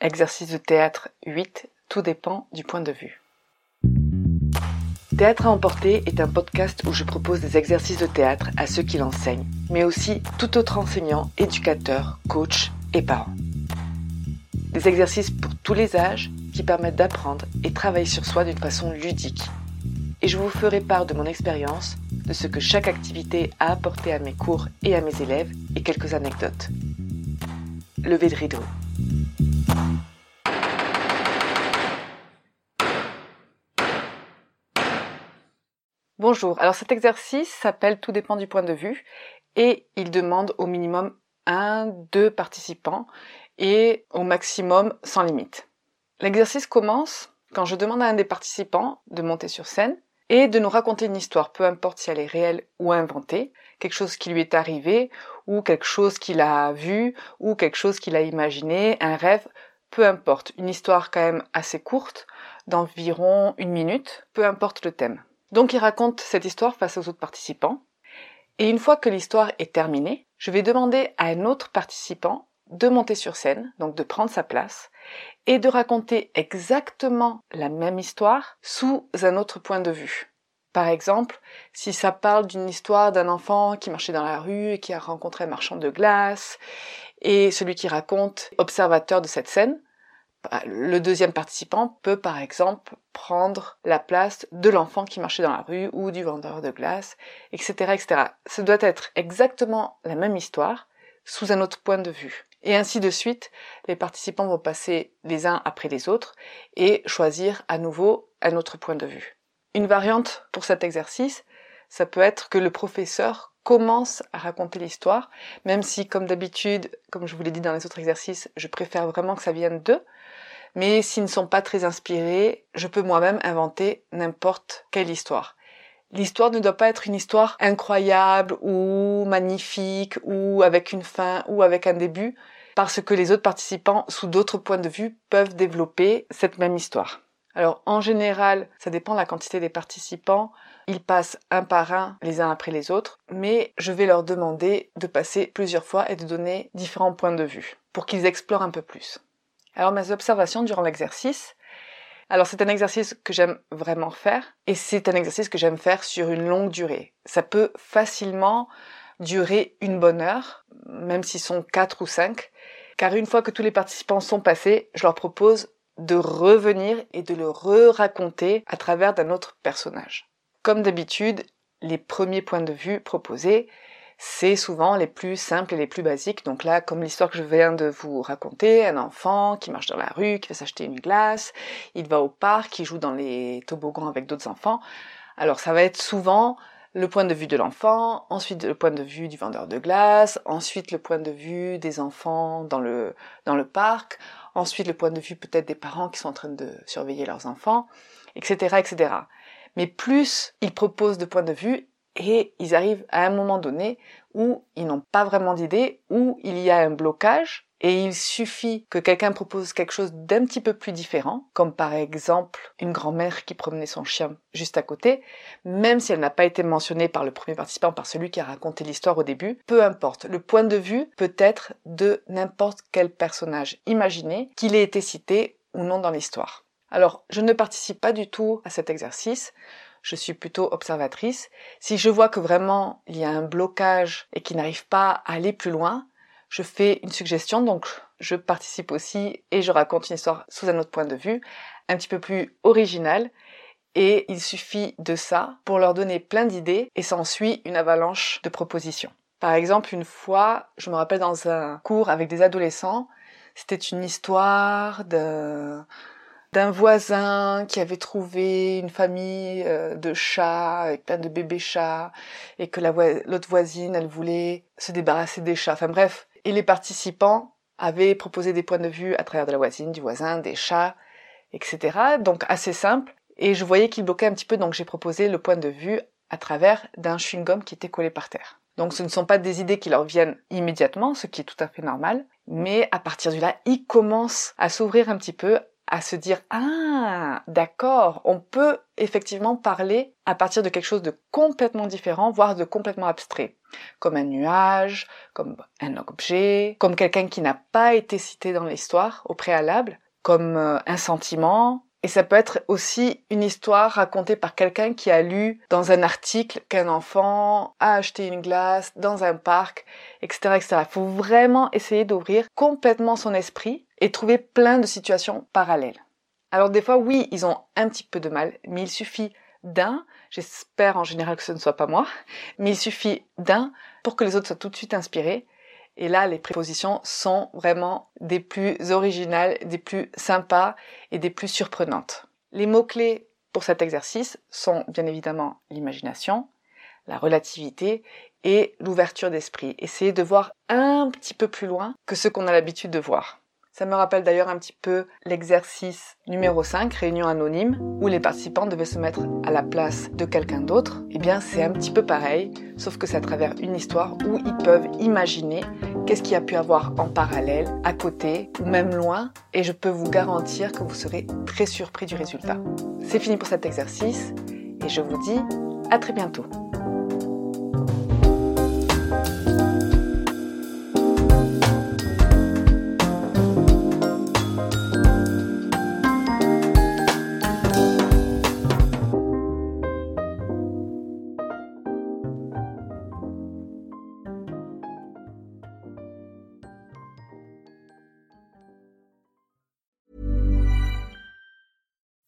Exercice de théâtre 8. Tout dépend du point de vue. Théâtre à emporter est un podcast où je propose des exercices de théâtre à ceux qui l'enseignent, mais aussi tout autre enseignant, éducateur, coach et parent. Des exercices pour tous les âges qui permettent d'apprendre et travailler sur soi d'une façon ludique. Et je vous ferai part de mon expérience, de ce que chaque activité a apporté à mes cours et à mes élèves et quelques anecdotes. Levez de rideau. Bonjour, alors cet exercice s'appelle Tout dépend du point de vue et il demande au minimum un, deux participants et au maximum sans limite. L'exercice commence quand je demande à un des participants de monter sur scène et de nous raconter une histoire, peu importe si elle est réelle ou inventée, quelque chose qui lui est arrivé ou quelque chose qu'il a vu ou quelque chose qu'il a imaginé, un rêve, peu importe, une histoire quand même assez courte, d'environ une minute, peu importe le thème. Donc il raconte cette histoire face aux autres participants. Et une fois que l'histoire est terminée, je vais demander à un autre participant de monter sur scène, donc de prendre sa place, et de raconter exactement la même histoire sous un autre point de vue. Par exemple, si ça parle d'une histoire d'un enfant qui marchait dans la rue et qui a rencontré un marchand de glace, et celui qui raconte, observateur de cette scène, le deuxième participant peut par exemple prendre la place de l'enfant qui marchait dans la rue ou du vendeur de glace, etc., etc. Ce doit être exactement la même histoire sous un autre point de vue. Et ainsi de suite, les participants vont passer les uns après les autres et choisir à nouveau un autre point de vue. Une variante pour cet exercice, ça peut être que le professeur commence à raconter l'histoire, même si comme d'habitude, comme je vous l'ai dit dans les autres exercices, je préfère vraiment que ça vienne d'eux. Mais s'ils ne sont pas très inspirés, je peux moi-même inventer n'importe quelle histoire. L'histoire ne doit pas être une histoire incroyable ou magnifique ou avec une fin ou avec un début, parce que les autres participants, sous d'autres points de vue, peuvent développer cette même histoire. Alors en général, ça dépend de la quantité des participants. Ils passent un par un, les uns après les autres, mais je vais leur demander de passer plusieurs fois et de donner différents points de vue pour qu'ils explorent un peu plus. Alors mes observations durant l'exercice. Alors c'est un exercice que j'aime vraiment faire et c'est un exercice que j'aime faire sur une longue durée. Ça peut facilement durer une bonne heure, même s'ils sont quatre ou cinq, car une fois que tous les participants sont passés, je leur propose de revenir et de le re-raconter à travers d'un autre personnage. Comme d'habitude, les premiers points de vue proposés, c'est souvent les plus simples et les plus basiques. Donc là, comme l'histoire que je viens de vous raconter, un enfant qui marche dans la rue, qui va s'acheter une glace, il va au parc, il joue dans les toboggans avec d'autres enfants. Alors ça va être souvent le point de vue de l'enfant, ensuite le point de vue du vendeur de glace, ensuite le point de vue des enfants dans le, dans le parc, ensuite le point de vue peut-être des parents qui sont en train de surveiller leurs enfants, etc., etc. Mais plus ils proposent de points de vue, et ils arrivent à un moment donné où ils n'ont pas vraiment d'idée, où il y a un blocage, et il suffit que quelqu'un propose quelque chose d'un petit peu plus différent, comme par exemple une grand-mère qui promenait son chien juste à côté, même si elle n'a pas été mentionnée par le premier participant, par celui qui a raconté l'histoire au début, peu importe, le point de vue peut être de n'importe quel personnage. Imaginé, qu'il ait été cité ou non dans l'histoire. Alors, je ne participe pas du tout à cet exercice, je suis plutôt observatrice. Si je vois que vraiment il y a un blocage et qu'il n'arrive pas à aller plus loin, je fais une suggestion, donc je participe aussi et je raconte une histoire sous un autre point de vue, un petit peu plus original. Et il suffit de ça pour leur donner plein d'idées et s'ensuit une avalanche de propositions. Par exemple, une fois, je me rappelle dans un cours avec des adolescents, c'était une histoire de d'un voisin qui avait trouvé une famille euh, de chats avec plein de bébés chats et que la l'autre voisine elle voulait se débarrasser des chats. Enfin bref, Et les participants avaient proposé des points de vue à travers de la voisine, du voisin, des chats, etc. Donc assez simple. Et je voyais qu'ils bloquaient un petit peu, donc j'ai proposé le point de vue à travers d'un chewing-gum qui était collé par terre. Donc ce ne sont pas des idées qui leur viennent immédiatement, ce qui est tout à fait normal, mais à partir de là, ils commencent à s'ouvrir un petit peu, à se dire ah d'accord, on peut effectivement parler à partir de quelque chose de complètement différent, voire de complètement abstrait, comme un nuage, comme un objet, comme quelqu'un qui n'a pas été cité dans l'histoire au préalable, comme euh, un sentiment, et ça peut être aussi une histoire racontée par quelqu'un qui a lu dans un article qu'un enfant a acheté une glace dans un parc, etc., etc. Il faut vraiment essayer d'ouvrir complètement son esprit et trouver plein de situations parallèles. Alors des fois, oui, ils ont un petit peu de mal, mais il suffit d'un, j'espère en général que ce ne soit pas moi, mais il suffit d'un pour que les autres soient tout de suite inspirés et là, les prépositions sont vraiment des plus originales, des plus sympas et des plus surprenantes. Les mots-clés pour cet exercice sont bien évidemment l'imagination, la relativité et l'ouverture d'esprit. Essayez de voir un petit peu plus loin que ce qu'on a l'habitude de voir. Ça me rappelle d'ailleurs un petit peu l'exercice numéro 5, réunion anonyme, où les participants devaient se mettre à la place de quelqu'un d'autre. Eh bien, c'est un petit peu pareil, sauf que c'est à travers une histoire où ils peuvent imaginer qu'est-ce qu'il y a pu avoir en parallèle, à côté ou même loin, et je peux vous garantir que vous serez très surpris du résultat. C'est fini pour cet exercice, et je vous dis à très bientôt.